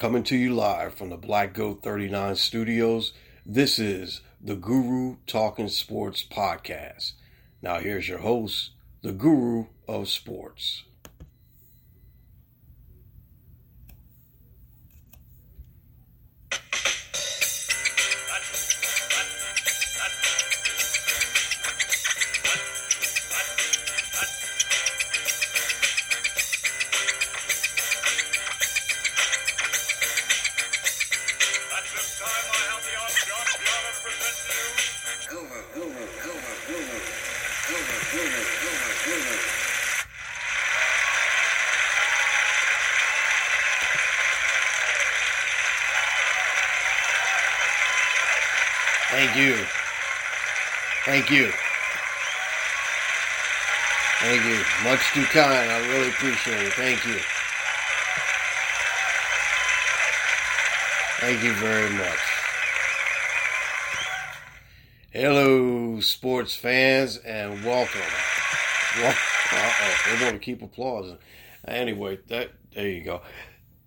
Coming to you live from the Black Goat 39 studios, this is the Guru Talking Sports Podcast. Now, here's your host, the Guru of Sports. Thank you. Thank you. Thank you. Much too kind. I really appreciate it. Thank you. Thank you very much. Hello, sports fans, and welcome. Wel- Uh-oh, they're going to keep applauding. Anyway, that there you go.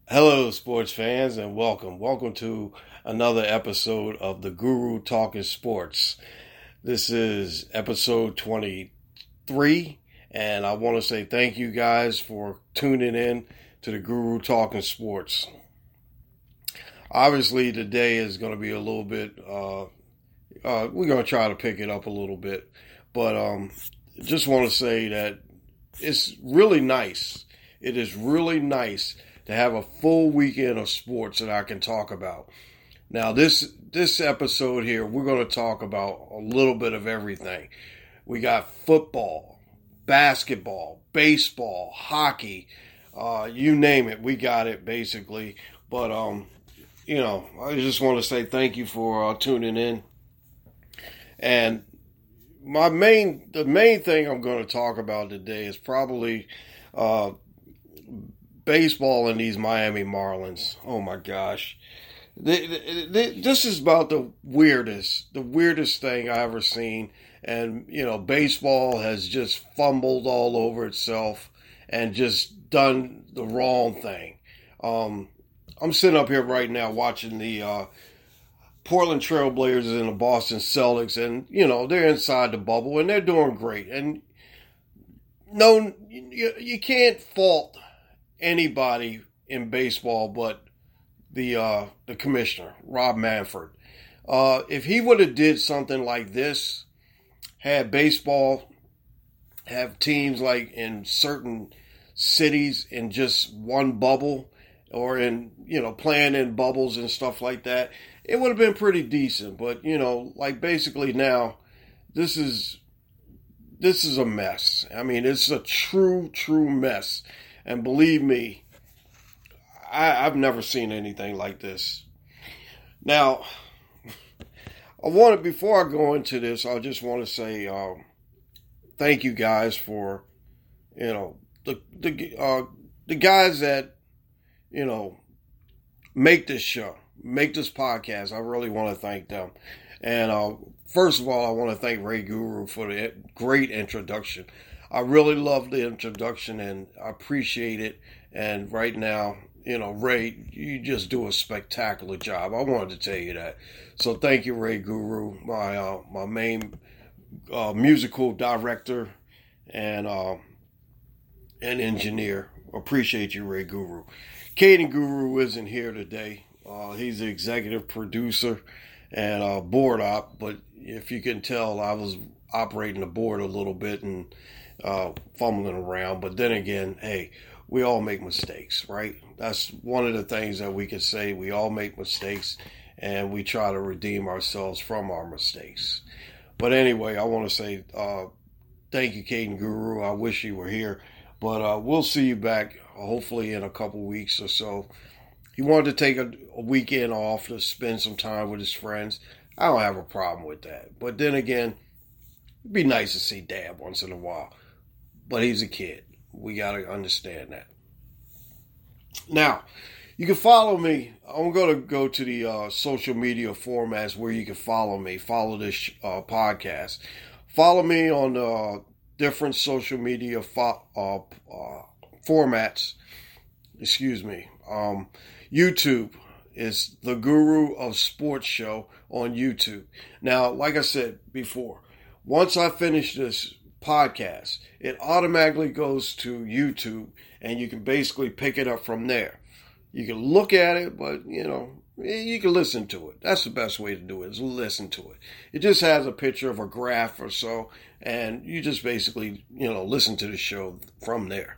Hello, sports fans, and welcome. Welcome to another episode of the Guru Talking Sports. This is episode 23, and I want to say thank you guys for tuning in to the Guru Talking Sports. Obviously, today is going to be a little bit, uh, uh, we're going to try to pick it up a little bit, but um, just want to say that it's really nice. It is really nice to have a full weekend of sports that I can talk about. Now, this this episode here, we're going to talk about a little bit of everything. We got football, basketball, baseball, hockey, uh, you name it, we got it basically. But um, you know, I just want to say thank you for uh, tuning in. And my main, the main thing I'm going to talk about today is probably uh, baseball and these Miami Marlins. Oh my gosh. This is about the weirdest, the weirdest thing I ever seen. And, you know, baseball has just fumbled all over itself and just done the wrong thing. Um, I'm sitting up here right now watching the uh, Portland Trailblazers and the Boston Celtics, and, you know, they're inside the bubble and they're doing great. And no, you, you can't fault anybody in baseball but the uh, the commissioner, Rob Manfred. Uh, if he would have did something like this, had baseball have teams like in certain cities in just one bubble or in you know playing in bubbles and stuff like that, it would have been pretty decent. But you know, like basically now, this is this is a mess. I mean, it's a true, true mess. And believe me, I, I've never seen anything like this. Now, I wanted before I go into this, I just want to say um, thank you guys for you know the the uh, the guys that you know make this show, make this podcast. I really want to thank them. And uh, first of all, I want to thank Ray Guru for the great introduction. I really love the introduction and I appreciate it. And right now, you know, Ray, you just do a spectacular job. I wanted to tell you that. So thank you, Ray Guru, my uh, my main uh, musical director and uh, and engineer. Appreciate you, Ray Guru. Caden Guru isn't here today. Uh, he's the executive producer and uh, board op, but if you can tell, I was operating the board a little bit and uh, fumbling around. But then again, hey, we all make mistakes, right? That's one of the things that we can say. We all make mistakes, and we try to redeem ourselves from our mistakes. But anyway, I want to say uh, thank you, Caden Guru. I wish you were here, but uh, we'll see you back hopefully in a couple weeks or so. he wanted to take a, a weekend off to spend some time with his friends. I don't have a problem with that. But then again, it'd be nice to see Dad once in a while. But he's a kid. We got to understand that. Now, you can follow me. I'm going to go to the uh, social media formats where you can follow me, follow this uh, podcast. Follow me on uh, different social media fo- uh, uh, formats. Excuse me. Um, YouTube is the Guru of Sports Show on YouTube. Now, like I said before, once I finish this podcast, it automatically goes to YouTube and you can basically pick it up from there. You can look at it, but you know, you can listen to it. That's the best way to do it is listen to it. It just has a picture of a graph or so, and you just basically, you know, listen to the show from there.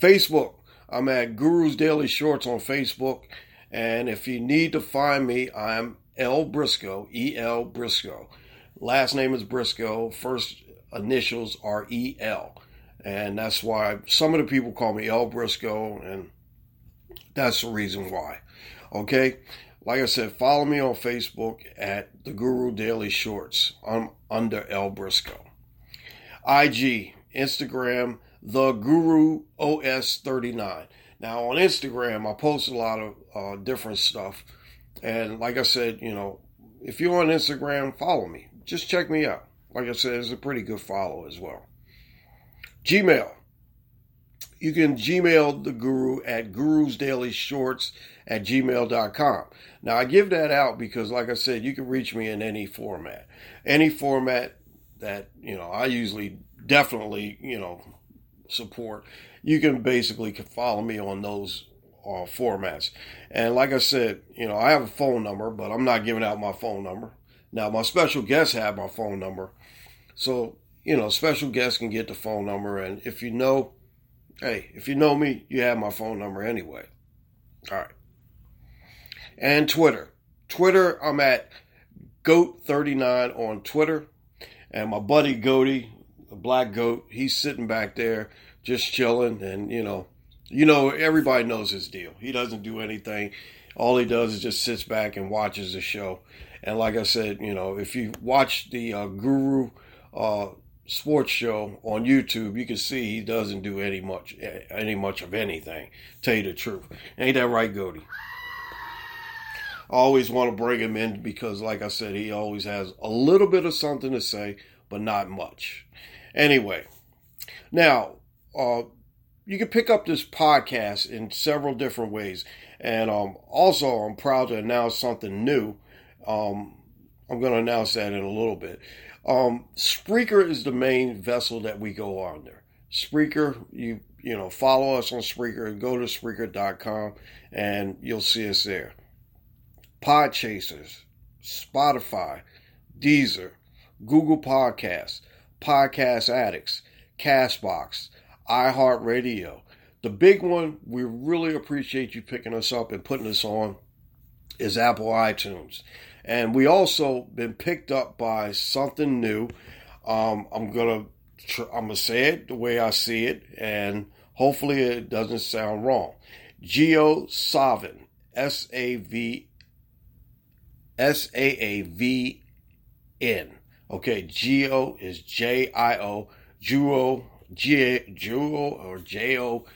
Facebook, I'm at Guru's Daily Shorts on Facebook. And if you need to find me, I'm L Briscoe, E L Briscoe. Last name is Briscoe. First initials are E L. And that's why some of the people call me L Briscoe, and that's the reason why. Okay? Like I said, follow me on Facebook at the Guru Daily Shorts. I'm under L Briscoe. IG, Instagram, the Guru OS 39. Now on Instagram, I post a lot of uh, different stuff, and like I said, you know, if you're on Instagram, follow me. Just check me out. Like I said, it's a pretty good follow as well. Gmail. You can Gmail the Guru at Guru's Daily Shorts at gmail.com. Now, I give that out because, like I said, you can reach me in any format. Any format that, you know, I usually definitely, you know, support. You can basically follow me on those uh, formats. And like I said, you know, I have a phone number, but I'm not giving out my phone number. Now, my special guests have my phone number. So, you know, special guests can get the phone number. And if you know, hey, if you know me, you have my phone number anyway. All right. And Twitter. Twitter, I'm at Goat39 on Twitter. And my buddy Goaty, the black goat, he's sitting back there just chilling. And, you know, you know, everybody knows his deal. He doesn't do anything. All he does is just sits back and watches the show. And like I said, you know, if you watch the uh, Guru uh, sports show on YouTube, you can see he doesn't do any much, any much of anything. Tell you the truth, ain't that right, Goody? I always want to bring him in because, like I said, he always has a little bit of something to say, but not much. Anyway, now uh, you can pick up this podcast in several different ways, and um, also I'm proud to announce something new. Um, I'm going to announce that in a little bit. Um, Spreaker is the main vessel that we go on there. Spreaker, you you know, follow us on Spreaker. Go to Spreaker.com and you'll see us there. Podchasers, Spotify, Deezer, Google Podcasts, Podcast Addicts, Castbox, iHeartRadio. The big one, we really appreciate you picking us up and putting us on, is Apple iTunes. And we also been picked up by something new. Um, I'm gonna tr- I'm gonna say it the way I see it, and hopefully it doesn't sound wrong. Geo Savin, S A V S A A V N. Okay, Geo is J I O, Juo, G Juo or J O.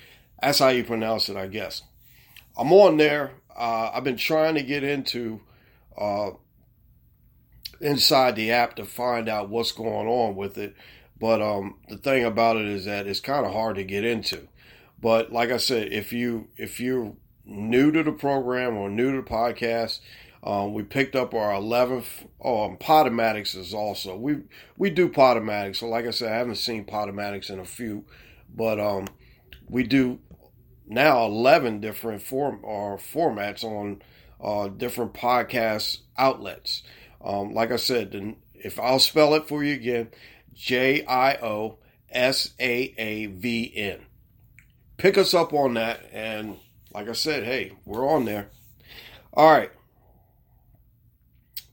That's how you pronounce it, I guess. I'm on there. Uh, I've been trying to get into uh, inside the app to find out what's going on with it. But um, the thing about it is that it's kind of hard to get into. But like I said, if you if you're new to the program or new to the podcast, um, we picked up our 11th. Oh, um, is also we we do Podomatics. So like I said, I haven't seen Podomatics in a few, but um, we do now 11 different form or formats on uh, different podcast outlets. Um, like I said, if I'll spell it for you again, J I O S A A V N. Pick us up on that, and like I said, hey, we're on there. All right.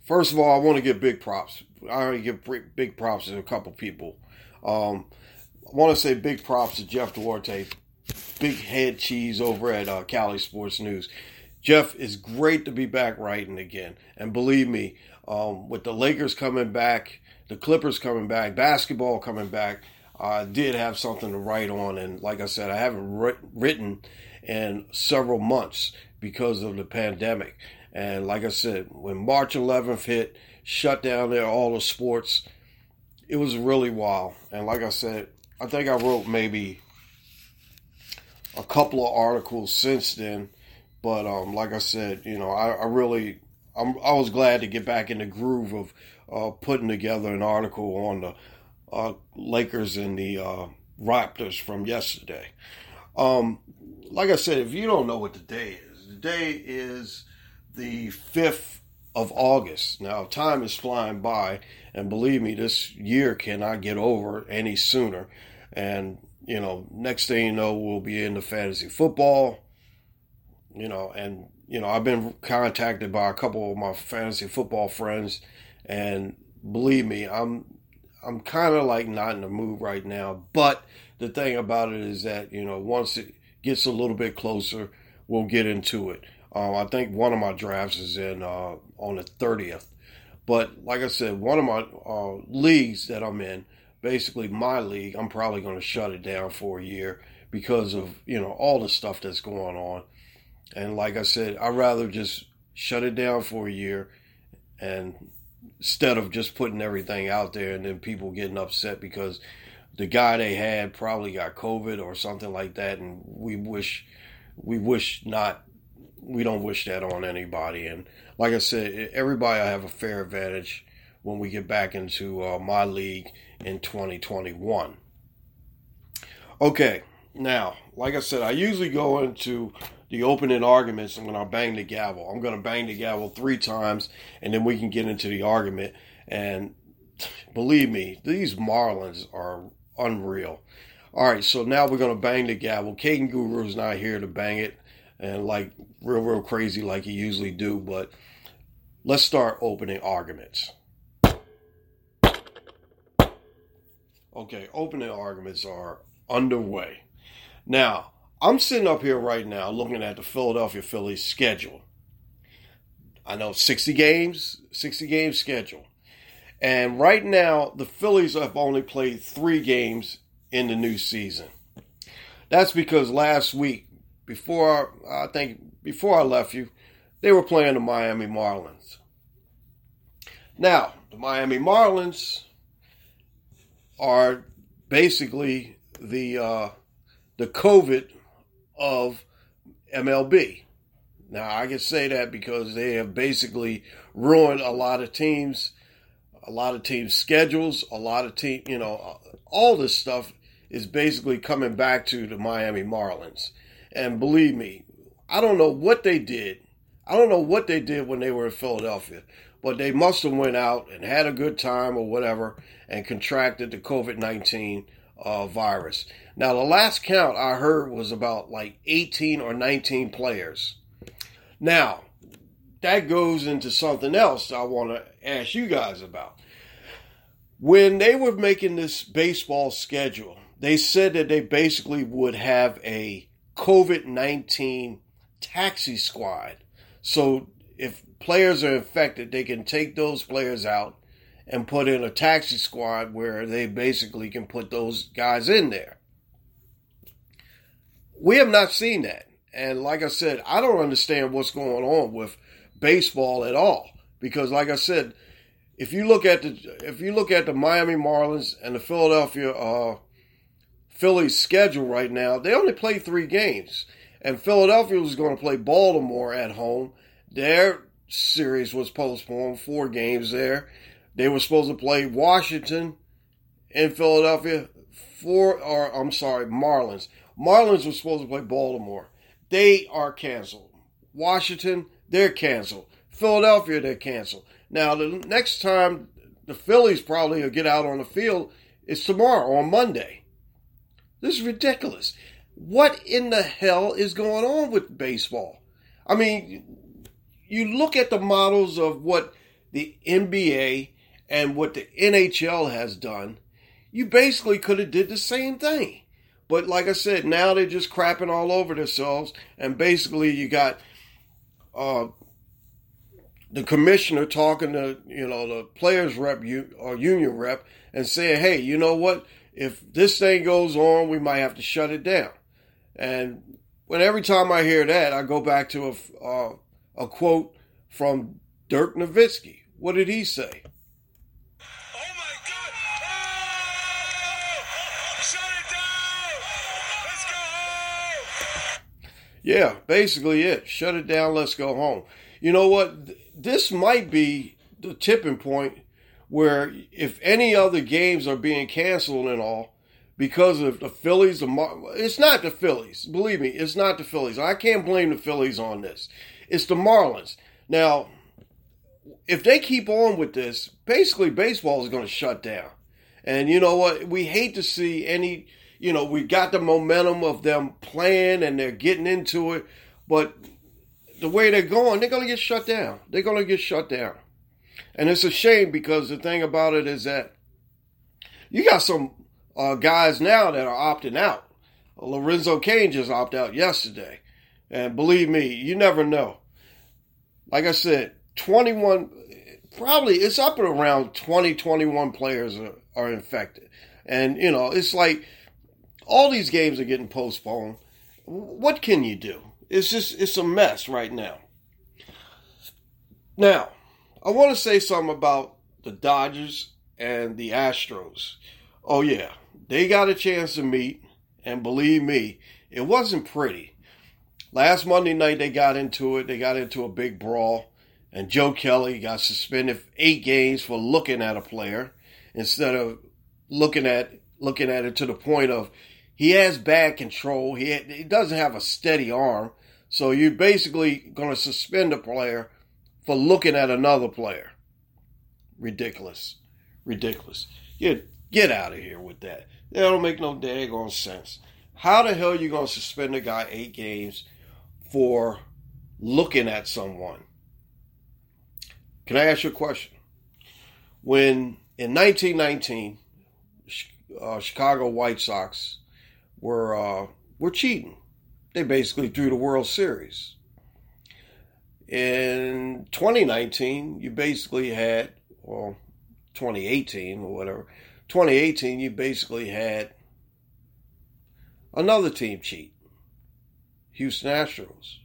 First of all, I want to give big props. I want to give big props to a couple people. Um, I want to say big props to Jeff Duarte, big head cheese over at uh, Cali Sports News. Jeff, it's great to be back writing again. And believe me, um, with the Lakers coming back, the Clippers coming back, basketball coming back, I did have something to write on. And like I said, I haven't writ- written in several months because of the pandemic. And like I said, when March 11th hit, shut down there all the sports, it was really wild. And like I said, I think I wrote maybe a couple of articles since then. But um, like I said, you know, I, I really, I'm, I was glad to get back in the groove of uh, putting together an article on the uh, Lakers and the uh, Raptors from yesterday. Um, like I said, if you don't know what the day is, the day is the 5th of August. Now, time is flying by, and believe me, this year cannot get over any sooner. And, you know, next thing you know, we'll be into fantasy football, you know, and, you know, I've been contacted by a couple of my fantasy football friends, and believe me, I'm I'm kind of like not in the mood right now. But the thing about it is that you know once it gets a little bit closer, we'll get into it. Um, I think one of my drafts is in uh, on the thirtieth. But like I said, one of my uh, leagues that I'm in, basically my league, I'm probably going to shut it down for a year because of you know all the stuff that's going on. And like I said, I'd rather just shut it down for a year and instead of just putting everything out there and then people getting upset because the guy they had probably got COVID or something like that, and we wish we wish not we don't wish that on anybody. And like I said, everybody will have a fair advantage when we get back into uh, my league in 2021. Okay, now, like I said, I usually go into the opening arguments and when I bang the gavel. I'm going to bang the gavel three times, and then we can get into the argument. And believe me, these Marlins are unreal. All right, so now we're going to bang the gavel. Caden Guru's not here to bang it and like real, real crazy like he usually do, but let's start opening arguments. Okay, opening arguments are underway. Now, I'm sitting up here right now looking at the Philadelphia Phillies schedule. I know 60 games, 60 game schedule. And right now, the Phillies have only played three games in the new season. That's because last week, before I think before I left you, they were playing the Miami Marlins. Now, the Miami Marlins are basically the uh, the COVID of MLB. Now, I can say that because they have basically ruined a lot of teams, a lot of teams' schedules, a lot of team, you know, all this stuff is basically coming back to the Miami Marlins. And believe me, I don't know what they did. I don't know what they did when they were in Philadelphia, but they must have went out and had a good time or whatever and contracted the COVID nineteen uh, virus. Now, the last count I heard was about like 18 or 19 players. Now, that goes into something else I want to ask you guys about. When they were making this baseball schedule, they said that they basically would have a COVID 19 taxi squad. So if players are infected, they can take those players out and put in a taxi squad where they basically can put those guys in there. We have not seen that. And like I said, I don't understand what's going on with baseball at all. Because like I said, if you look at the if you look at the Miami Marlins and the Philadelphia uh, Phillies schedule right now, they only play three games. And Philadelphia was going to play Baltimore at home. Their series was postponed, four games there. They were supposed to play Washington in Philadelphia, four or I'm sorry, Marlins. Marlins were supposed to play Baltimore. They are canceled. Washington, they're canceled. Philadelphia, they're canceled. Now, the next time the Phillies probably will get out on the field is tomorrow, on Monday. This is ridiculous. What in the hell is going on with baseball? I mean, you look at the models of what the NBA and what the NHL has done, you basically could have did the same thing. But like I said, now they're just crapping all over themselves, and basically you got uh, the commissioner talking to you know the players rep or union rep and saying, "Hey, you know what? If this thing goes on, we might have to shut it down." And when every time I hear that, I go back to a uh, a quote from Dirk Nowitzki. What did he say? Yeah, basically it. Shut it down. Let's go home. You know what? This might be the tipping point where if any other games are being canceled and all because of the Phillies, the Mar- it's not the Phillies. Believe me, it's not the Phillies. I can't blame the Phillies on this. It's the Marlins. Now, if they keep on with this, basically baseball is going to shut down. And you know what? We hate to see any, you know, we got the momentum of them playing and they're getting into it, but the way they're going, they're going to get shut down. They're going to get shut down. And it's a shame because the thing about it is that you got some uh, guys now that are opting out. Lorenzo Cain just opted out yesterday. And believe me, you never know. Like I said, 21, probably it's up at around 20, 21 players are, are infected. And, you know, it's like all these games are getting postponed. What can you do? It's just, it's a mess right now. Now, I want to say something about the Dodgers and the Astros. Oh, yeah, they got a chance to meet, and believe me, it wasn't pretty. Last Monday night, they got into it. They got into a big brawl, and Joe Kelly got suspended eight games for looking at a player instead of looking at looking at it to the point of he has bad control. He he doesn't have a steady arm, so you're basically going to suspend a player for looking at another player. Ridiculous, ridiculous. Get get out of here with that. That don't make no daggone sense. How the hell are you going to suspend a guy eight games for looking at someone? Can I ask you a question? When in 1919, uh, Chicago White Sox were uh, were cheating. They basically threw the World Series. In 2019, you basically had, well, 2018 or whatever, 2018, you basically had another team cheat. Houston Astros.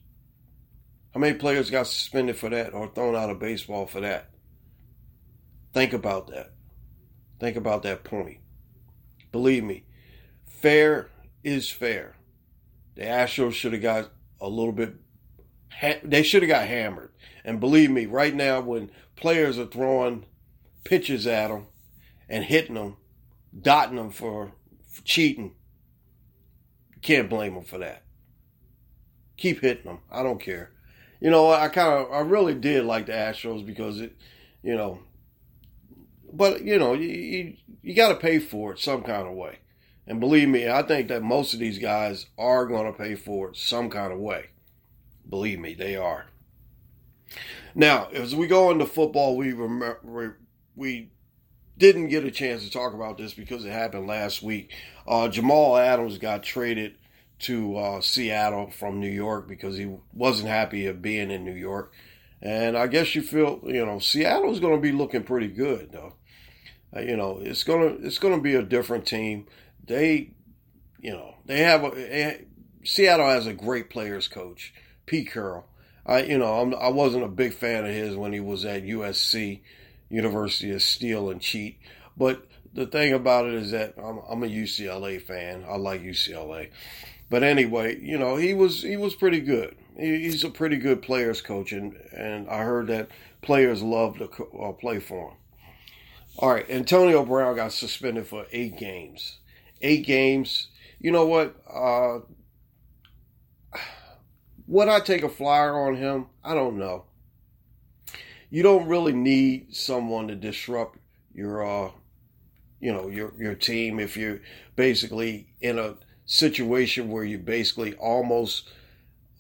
How many players got suspended for that or thrown out of baseball for that? Think about that. Think about that point. Believe me, fair is fair. The Astros should have got a little bit, they should have got hammered. And believe me, right now, when players are throwing pitches at them and hitting them, dotting them for, for cheating, you can't blame them for that. Keep hitting them. I don't care. You know, I kind of, I really did like the Astros because it, you know, but you know, you, you, you got to pay for it some kind of way. And believe me, I think that most of these guys are going to pay for it some kind of way. Believe me, they are. Now, as we go into football, we remember, we didn't get a chance to talk about this because it happened last week. Uh, Jamal Adams got traded to uh, Seattle from New York because he wasn't happy of being in New York. And I guess you feel, you know, Seattle's going to be looking pretty good, though. Uh, you know, it's gonna it's gonna be a different team. They, you know, they have a Seattle has a great players coach, Pete Carroll. I, you know, I'm, I wasn't a big fan of his when he was at USC, University of Steal and Cheat. But the thing about it is that I'm, I'm a UCLA fan. I like UCLA. But anyway, you know, he was he was pretty good. He, he's a pretty good players coach, and and I heard that players love to uh, play for him. All right, Antonio Brown got suspended for eight games. Eight games. You know what? Uh, would I take a flyer on him? I don't know. You don't really need someone to disrupt your, uh, you know, your your team if you're basically in a situation where you're basically almost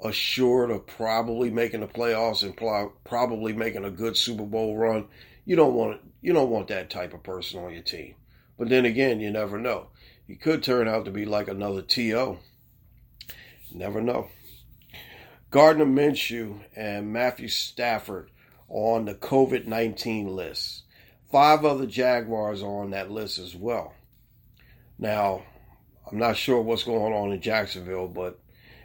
assured of probably making the playoffs and probably making a good Super Bowl run. You don't want you don't want that type of person on your team. But then again, you never know. He could turn out to be like another TO. Never know. Gardner Minshew and Matthew Stafford on the COVID 19 list. Five other Jaguars are on that list as well. Now, I'm not sure what's going on in Jacksonville, but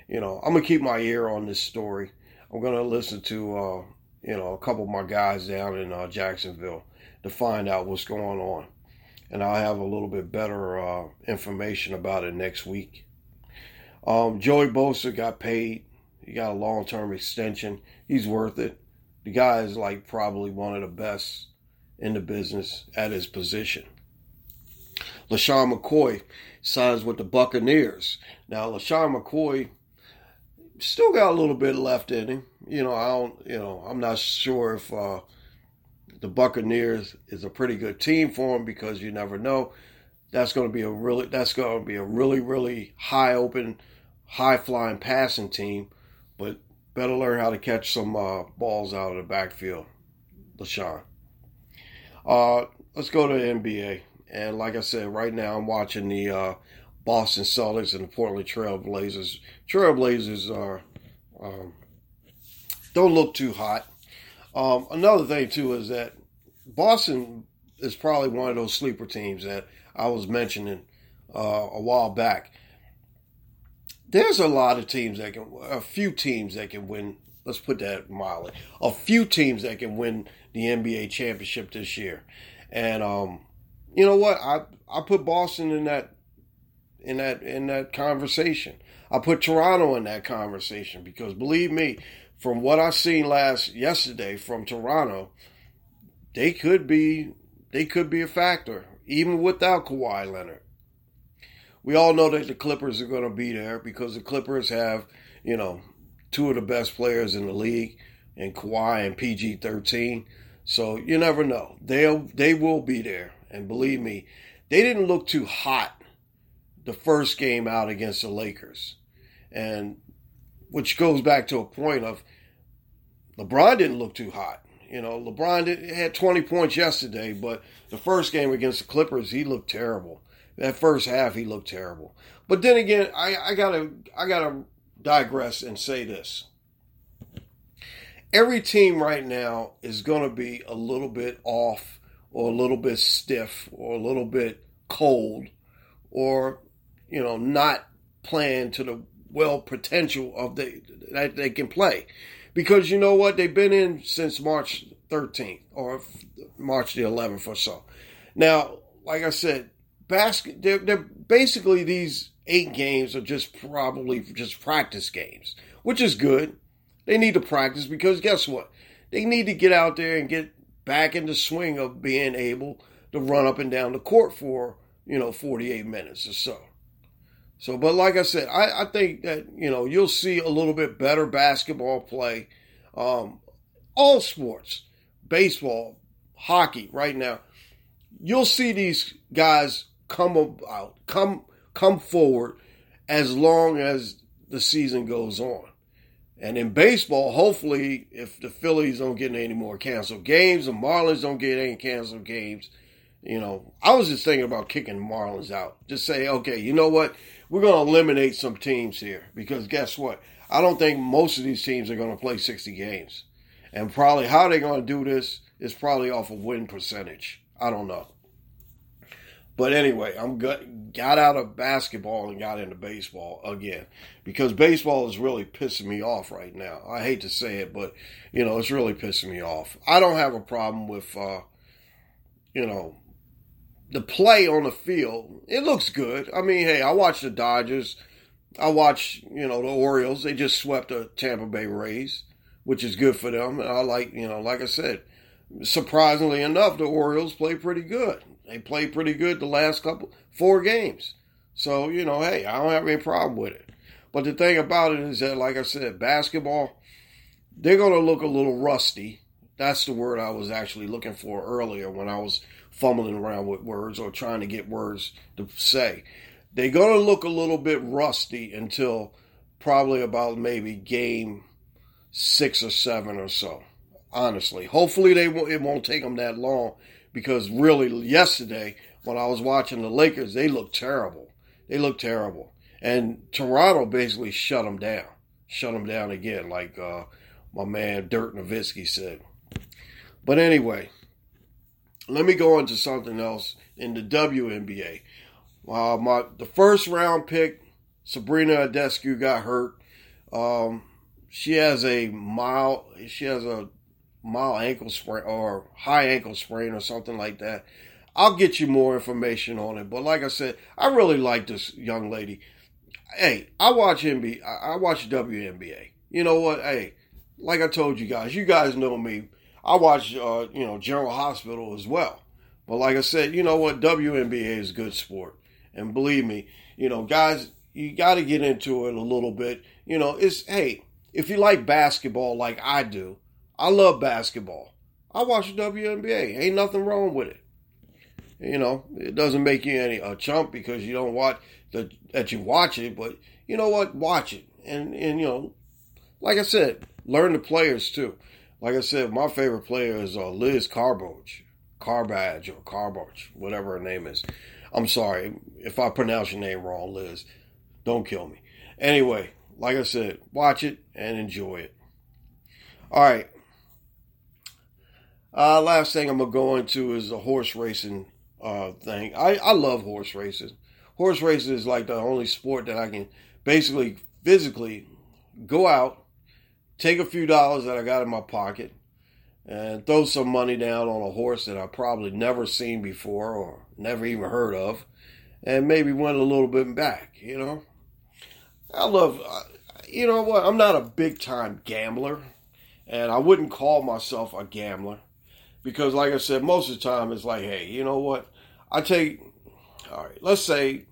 you know, I'm gonna keep my ear on this story. I'm gonna listen to uh, you know a couple of my guys down in uh, Jacksonville to find out what's going on, and I'll have a little bit better uh, information about it next week. Um, Joey Bosa got paid. He got a long term extension. He's worth it. The guy is like probably one of the best in the business at his position. LeSean McCoy signs with the Buccaneers. Now, LeSean McCoy still got a little bit left in him. You know, I don't, you know, I'm not sure if uh, the Buccaneers is a pretty good team for him because you never know. That's going to be a really, that's going to be a really, really high open, high flying passing team, but better learn how to catch some uh, balls out of the backfield, LeSean. Uh, let's go to NBA. And like I said, right now I'm watching the uh, Boston Celtics and the Portland Trailblazers. Trailblazers are um, don't look too hot. Um, another thing too is that Boston is probably one of those sleeper teams that I was mentioning uh, a while back. There's a lot of teams that can, a few teams that can win. Let's put that mildly. A few teams that can win the NBA championship this year, and um, you know what? I I put Boston in that in that in that conversation. I put Toronto in that conversation because believe me, from what I seen last yesterday from Toronto, they could be they could be a factor even without Kawhi Leonard. We all know that the Clippers are going to be there because the Clippers have, you know, two of the best players in the league, and Kawhi and PG thirteen. So you never know. They'll they will be there, and believe me, they didn't look too hot the first game out against the Lakers, and which goes back to a point of LeBron didn't look too hot. You know, LeBron did, had 20 points yesterday, but the first game against the Clippers, he looked terrible. That first half, he looked terrible. But then again, I, I gotta I gotta digress and say this. Every team right now is gonna be a little bit off, or a little bit stiff, or a little bit cold, or you know, not playing to the well potential of the that they can play. Because you know what? They've been in since March 13th or March the 11th or so. Now, like I said, basket they're, they're basically these eight games are just probably just practice games, which is good. They need to practice because guess what? They need to get out there and get back in the swing of being able to run up and down the court for, you know, 48 minutes or so. So, but like I said, I, I think that, you know, you'll see a little bit better basketball play. Um, all sports, baseball, hockey right now. You'll see these guys come out, come, come forward as long as the season goes on. And in baseball, hopefully, if the Phillies don't get any more canceled games, the Marlins don't get any canceled games, you know, I was just thinking about kicking Marlins out. Just say, okay, you know what? We're going to eliminate some teams here because guess what? I don't think most of these teams are going to play 60 games. And probably how they're going to do this is probably off of win percentage. I don't know. But anyway, I'm got, got out of basketball and got into baseball again because baseball is really pissing me off right now. I hate to say it, but you know it's really pissing me off. I don't have a problem with, uh, you know, the play on the field. It looks good. I mean, hey, I watch the Dodgers. I watch, you know, the Orioles. They just swept the Tampa Bay Rays, which is good for them. And I like, you know, like I said, surprisingly enough, the Orioles play pretty good. They played pretty good the last couple four games. So, you know, hey, I don't have any problem with it. But the thing about it is that, like I said, basketball, they're going to look a little rusty. That's the word I was actually looking for earlier when I was fumbling around with words or trying to get words to say. They're going to look a little bit rusty until probably about maybe game six or seven or so. Honestly, hopefully they it won't take them that long because really yesterday when I was watching the Lakers, they looked terrible. They looked terrible, and Toronto basically shut them down. shut them down again, like uh, my man Dirk Nowitzki said. But anyway, let me go on to something else in the WNBA. Uh, my the first round pick, Sabrina Ionescu, got hurt. Um, she has a mild, she has a mild ankle sprain or high ankle sprain or something like that. I'll get you more information on it. But like I said, I really like this young lady. Hey, I watch NBA. I watch WNBA. You know what? Hey, like I told you guys, you guys know me. I watch, uh, you know, General Hospital as well. But like I said, you know what? WNBA is good sport, and believe me, you know, guys, you got to get into it a little bit. You know, it's hey, if you like basketball like I do, I love basketball. I watch WNBA. Ain't nothing wrong with it. You know, it doesn't make you any a chump because you don't watch the, that you watch it, but you know what? Watch it. And and you know, like I said, learn the players too. Like I said, my favorite player is uh, Liz Carbage, Carbage or Carbage, whatever her name is. I'm sorry if I pronounce your name wrong, Liz. Don't kill me. Anyway, like I said, watch it and enjoy it. All right. Uh, last thing I'm gonna go into is the horse racing uh, thing. I, I love horse racing. Horse racing is like the only sport that I can basically physically go out, take a few dollars that I got in my pocket, and throw some money down on a horse that I've probably never seen before or never even heard of, and maybe win a little bit back. You know, I love. You know what? I'm not a big time gambler, and I wouldn't call myself a gambler because, like I said, most of the time it's like, hey, you know what? I take. All right, let's say,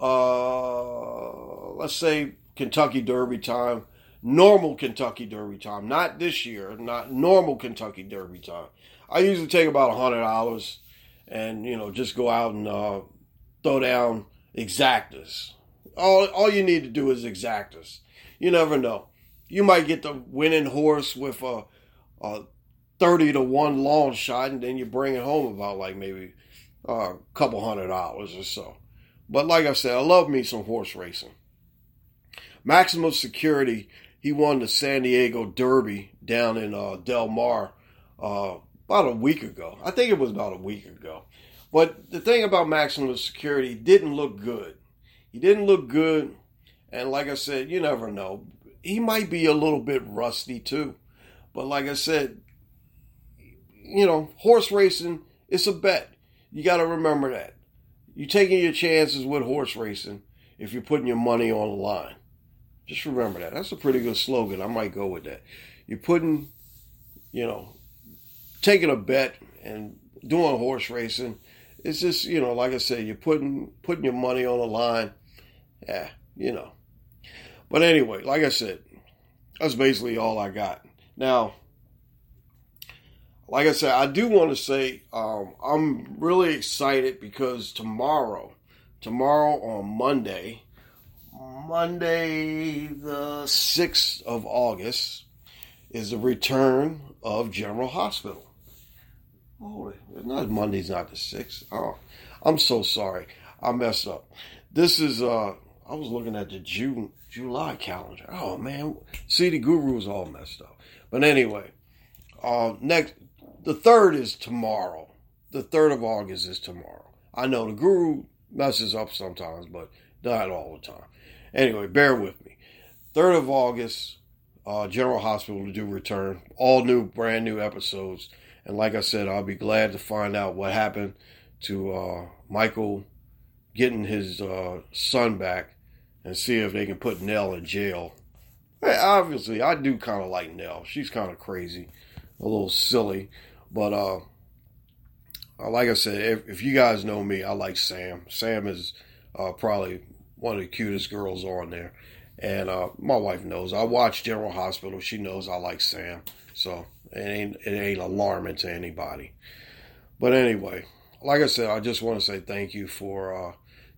uh, let's say Kentucky Derby time, normal Kentucky Derby time, not this year, not normal Kentucky Derby time. I usually take about a hundred dollars, and you know, just go out and uh, throw down exactas. All all you need to do is exactas. You never know. You might get the winning horse with a, a thirty to one long shot, and then you bring it home about like maybe uh, a couple hundred dollars or so. But like I said, I love me some horse racing. Maximum Security, he won the San Diego Derby down in uh, Del Mar uh, about a week ago. I think it was about a week ago. But the thing about Maximum Security didn't look good. He didn't look good, and like I said, you never know. He might be a little bit rusty too. But like I said, you know, horse racing, it's a bet. You got to remember that. You're taking your chances with horse racing if you're putting your money on the line. Just remember that. That's a pretty good slogan. I might go with that. You're putting, you know, taking a bet and doing horse racing. It's just, you know, like I said, you're putting putting your money on the line. Yeah, you know. But anyway, like I said, that's basically all I got. Now, like I said, I do want to say um, I'm really excited because tomorrow, tomorrow on Monday, Monday the 6th of August, is the return of General Hospital. Oh, not Monday's not the 6th. Oh, I'm so sorry. I messed up. This is, uh, I was looking at the June, July calendar. Oh, man. See, the guru's all messed up. But anyway, uh, next, the third is tomorrow. The third of August is tomorrow. I know the guru messes up sometimes, but not all the time. Anyway, bear with me. Third of August, uh, General Hospital to do return. All new, brand new episodes. And like I said, I'll be glad to find out what happened to uh, Michael getting his uh, son back and see if they can put Nell in jail. Hey, obviously, I do kind of like Nell. She's kind of crazy, a little silly. But uh, uh, like I said, if, if you guys know me, I like Sam. Sam is uh, probably one of the cutest girls on there. And uh, my wife knows. I watch General Hospital. She knows I like Sam. So it ain't it ain't alarming to anybody. But anyway, like I said, I just want to say thank you for uh,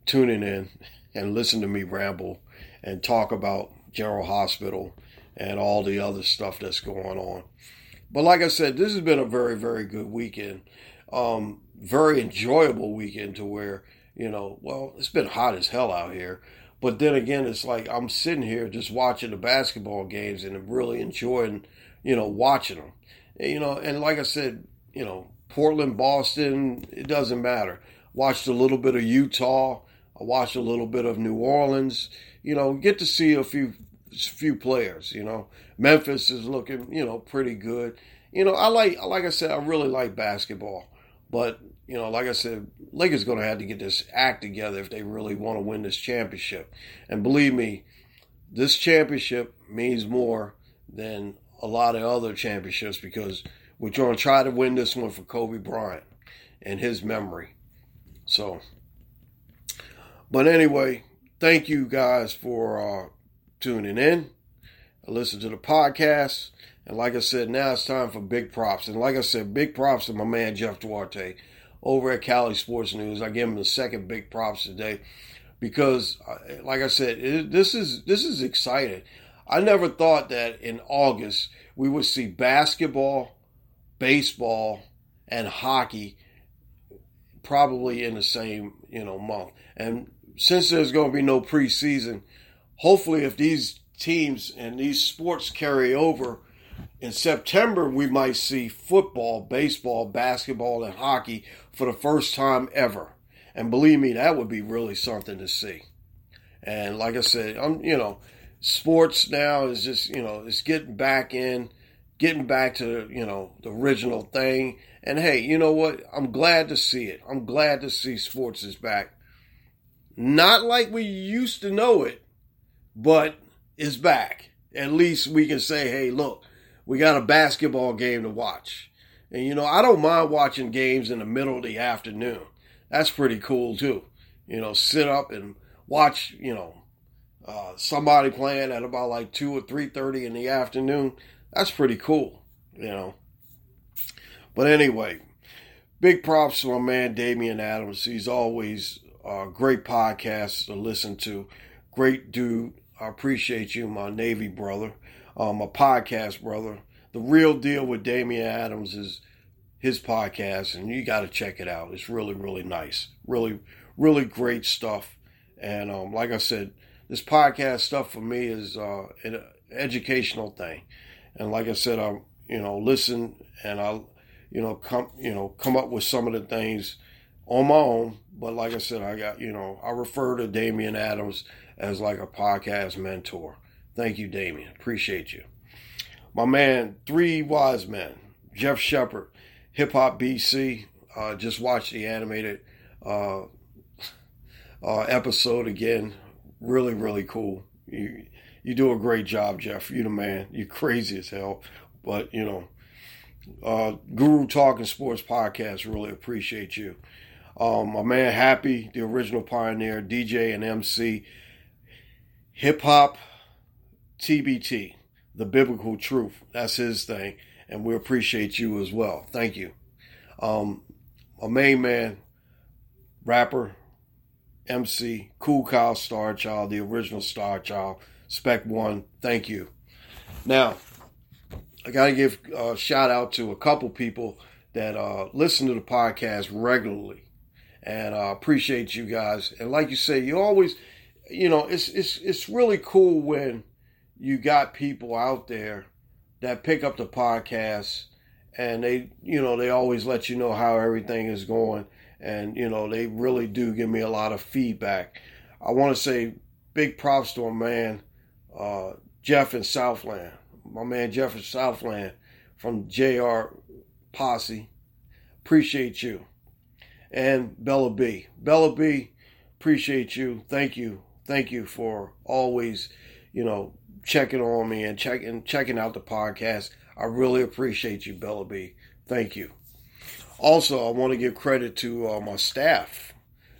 tuning in and listen to me ramble and talk about General Hospital and all the other stuff that's going on. But like I said, this has been a very, very good weekend. Um, very enjoyable weekend to where, you know, well, it's been hot as hell out here, But then again, it's like I'm sitting here just watching the basketball games and really enjoying, you know, watching them. And, you know, and like I said, you know, Portland, Boston, it doesn't matter. Watched a little bit of Utah. I watched a little bit of New Orleans. You know, get to see a few few players. You know, Memphis is looking, you know, pretty good. You know, I like, like I said, I really like basketball, but you know, like I said, Lakers going to have to get this act together if they really want to win this championship. And believe me, this championship means more than a lot of other championships because we're going to try to win this one for Kobe Bryant and his memory. So, but anyway, thank you guys for uh, tuning in. Listen to the podcast. And like I said, now it's time for big props. And like I said, big props to my man Jeff Duarte over at Cali Sports News. I give him the second big props today because, uh, like I said, it, this is this is exciting. I never thought that in August we would see basketball, baseball, and hockey probably in the same you know month. And since there's going to be no preseason, hopefully, if these teams and these sports carry over in September, we might see football, baseball, basketball, and hockey for the first time ever. And believe me, that would be really something to see. And like I said, I'm, you know, sports now is just, you know, it's getting back in, getting back to, you know, the original thing. And hey, you know what? I'm glad to see it. I'm glad to see sports is back. Not like we used to know it, but it's back. At least we can say, hey, look, we got a basketball game to watch. And you know, I don't mind watching games in the middle of the afternoon. That's pretty cool too. You know, sit up and watch, you know, uh, somebody playing at about like two or three thirty in the afternoon. That's pretty cool, you know. But anyway, big props to my man Damian Adams. He's always a great podcast to listen to. Great dude. I appreciate you, my Navy brother um, a podcast brother. The real deal with Damian Adams is his podcast, and you got to check it out. It's really, really nice. Really, really great stuff. And um, like I said, this podcast stuff for me is uh, an educational thing. And like I said, I you know listen and I you know come you know come up with some of the things on my own. But like I said, I got you know I refer to Damian Adams as like a podcast mentor. Thank you, Damien. Appreciate you. My man, Three Wise Men, Jeff Shepard, Hip Hop BC. Uh, just watched the animated uh, uh, episode again. Really, really cool. You you do a great job, Jeff. You the man. You crazy as hell, but you know, uh, Guru Talking Sports podcast. Really appreciate you. Um, my man Happy, the original pioneer, DJ and MC, hip hop TBT, the biblical truth. That's his thing. And we appreciate you as well. Thank you. Um, my main man, rapper, MC, Cool Kyle Star Child, the original Star Child, Spec One. Thank you. Now, I got to give a shout out to a couple people that uh, listen to the podcast regularly, and I uh, appreciate you guys. And like you say, you always, you know, it's it's it's really cool when you got people out there that pick up the podcast and they, you know, they always let you know how everything is going. And, you know, they really do give me a lot of feedback. I want to say big props to my man, uh, Jeff in Southland. My man Jeff in Southland from JR Posse. Appreciate you. And Bella B. Bella B, appreciate you. Thank you. Thank you for always, you know, checking on me and checking checking out the podcast. I really appreciate you, Bella B. Thank you. Also, I want to give credit to uh, my staff.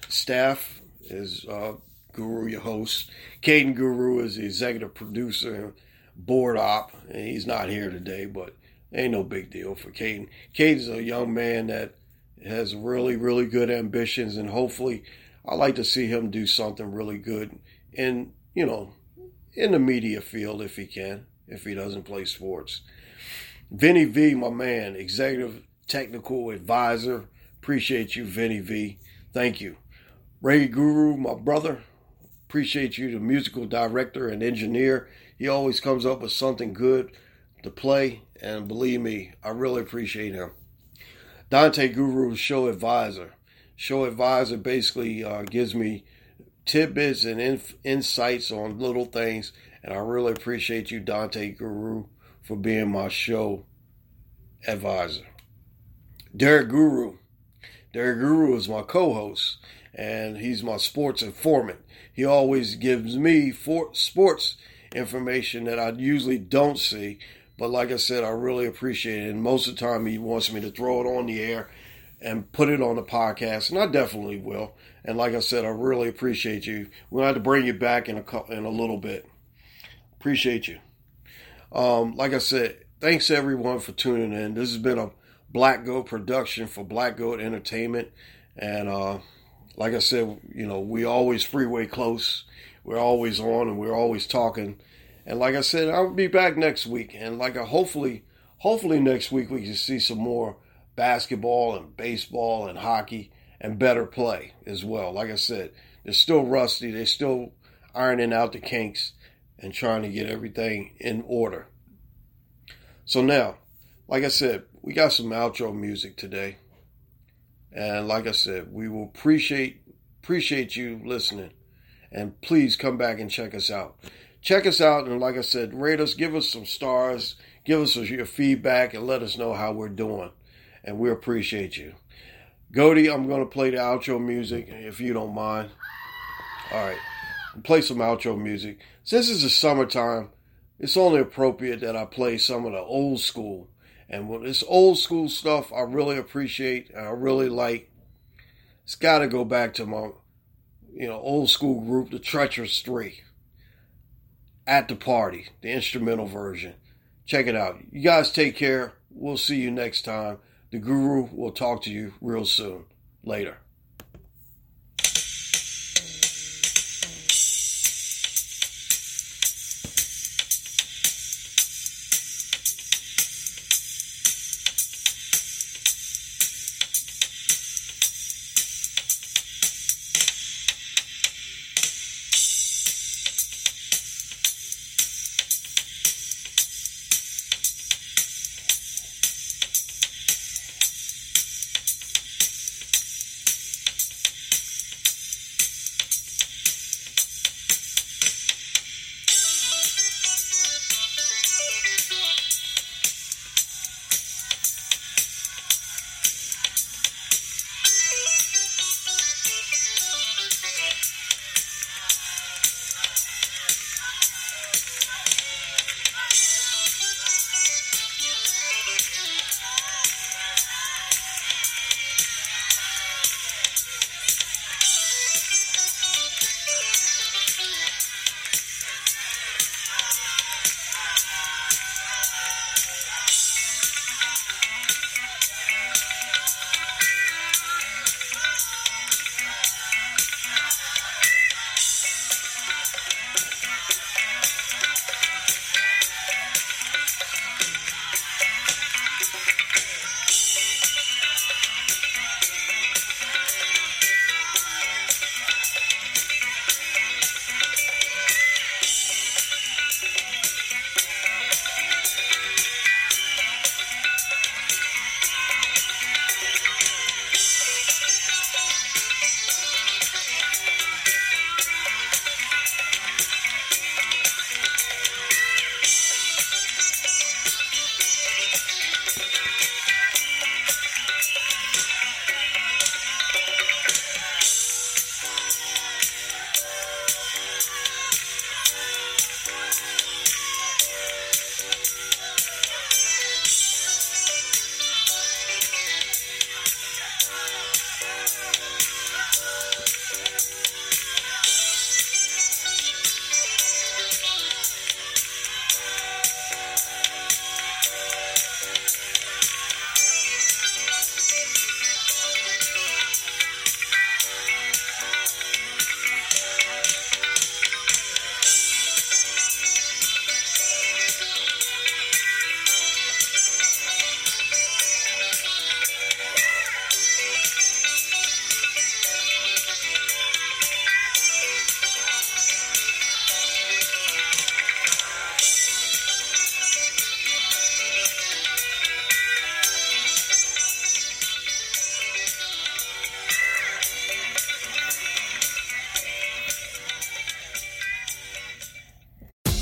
Staff is uh, Guru, your host. Caden Guru is the executive producer, board op, and he's not here today, but ain't no big deal for Caden. Caden's a young man that has really, really good ambitions, and hopefully, I like to see him do something really good in, you know, in the media field if he can, if he doesn't play sports. Vinny V, my man, executive technical advisor. Appreciate you, Vinny V. Thank you. Ray Guru, my brother. appreciate you, the musical director and engineer. He always comes up with something good to play, and believe me, I really appreciate him. Dante Guru, show advisor. Show advisor basically uh, gives me tidbits and inf- insights on little things, and I really appreciate you, Dante Guru, for being my show advisor. Derek Guru. Derek Guru is my co-host, and he's my sports informant. He always gives me for sports information that I usually don't see. But like I said, I really appreciate it. And most of the time, he wants me to throw it on the air and put it on the podcast, and I definitely will. And like I said, I really appreciate you. We'll have to bring you back in a in a little bit. Appreciate you. Um, like I said, thanks everyone for tuning in. This has been a Black Goat production for Black Goat Entertainment, and uh, like I said, you know, we always freeway close. We're always on, and we're always talking. And like I said, I'll be back next week, and like I hopefully, hopefully next week we can see some more basketball and baseball and hockey and better play as well. Like I said, they're still rusty. They're still ironing out the kinks and trying to get everything in order. So now, like I said, we got some outro music today. And like I said, we will appreciate appreciate you listening. And please come back and check us out. Check us out and like I said, rate us, give us some stars, give us your feedback and let us know how we're doing. And we appreciate you. Goody, I'm going to play the outro music if you don't mind. All right, play some outro music. Since it's the summertime, it's only appropriate that I play some of the old school. And with this old school stuff, I really appreciate and I really like. It's got to go back to my, you know, old school group, the Treacherous Three. At the party, the instrumental version. Check it out. You guys take care. We'll see you next time. The Guru will talk to you real soon. Later.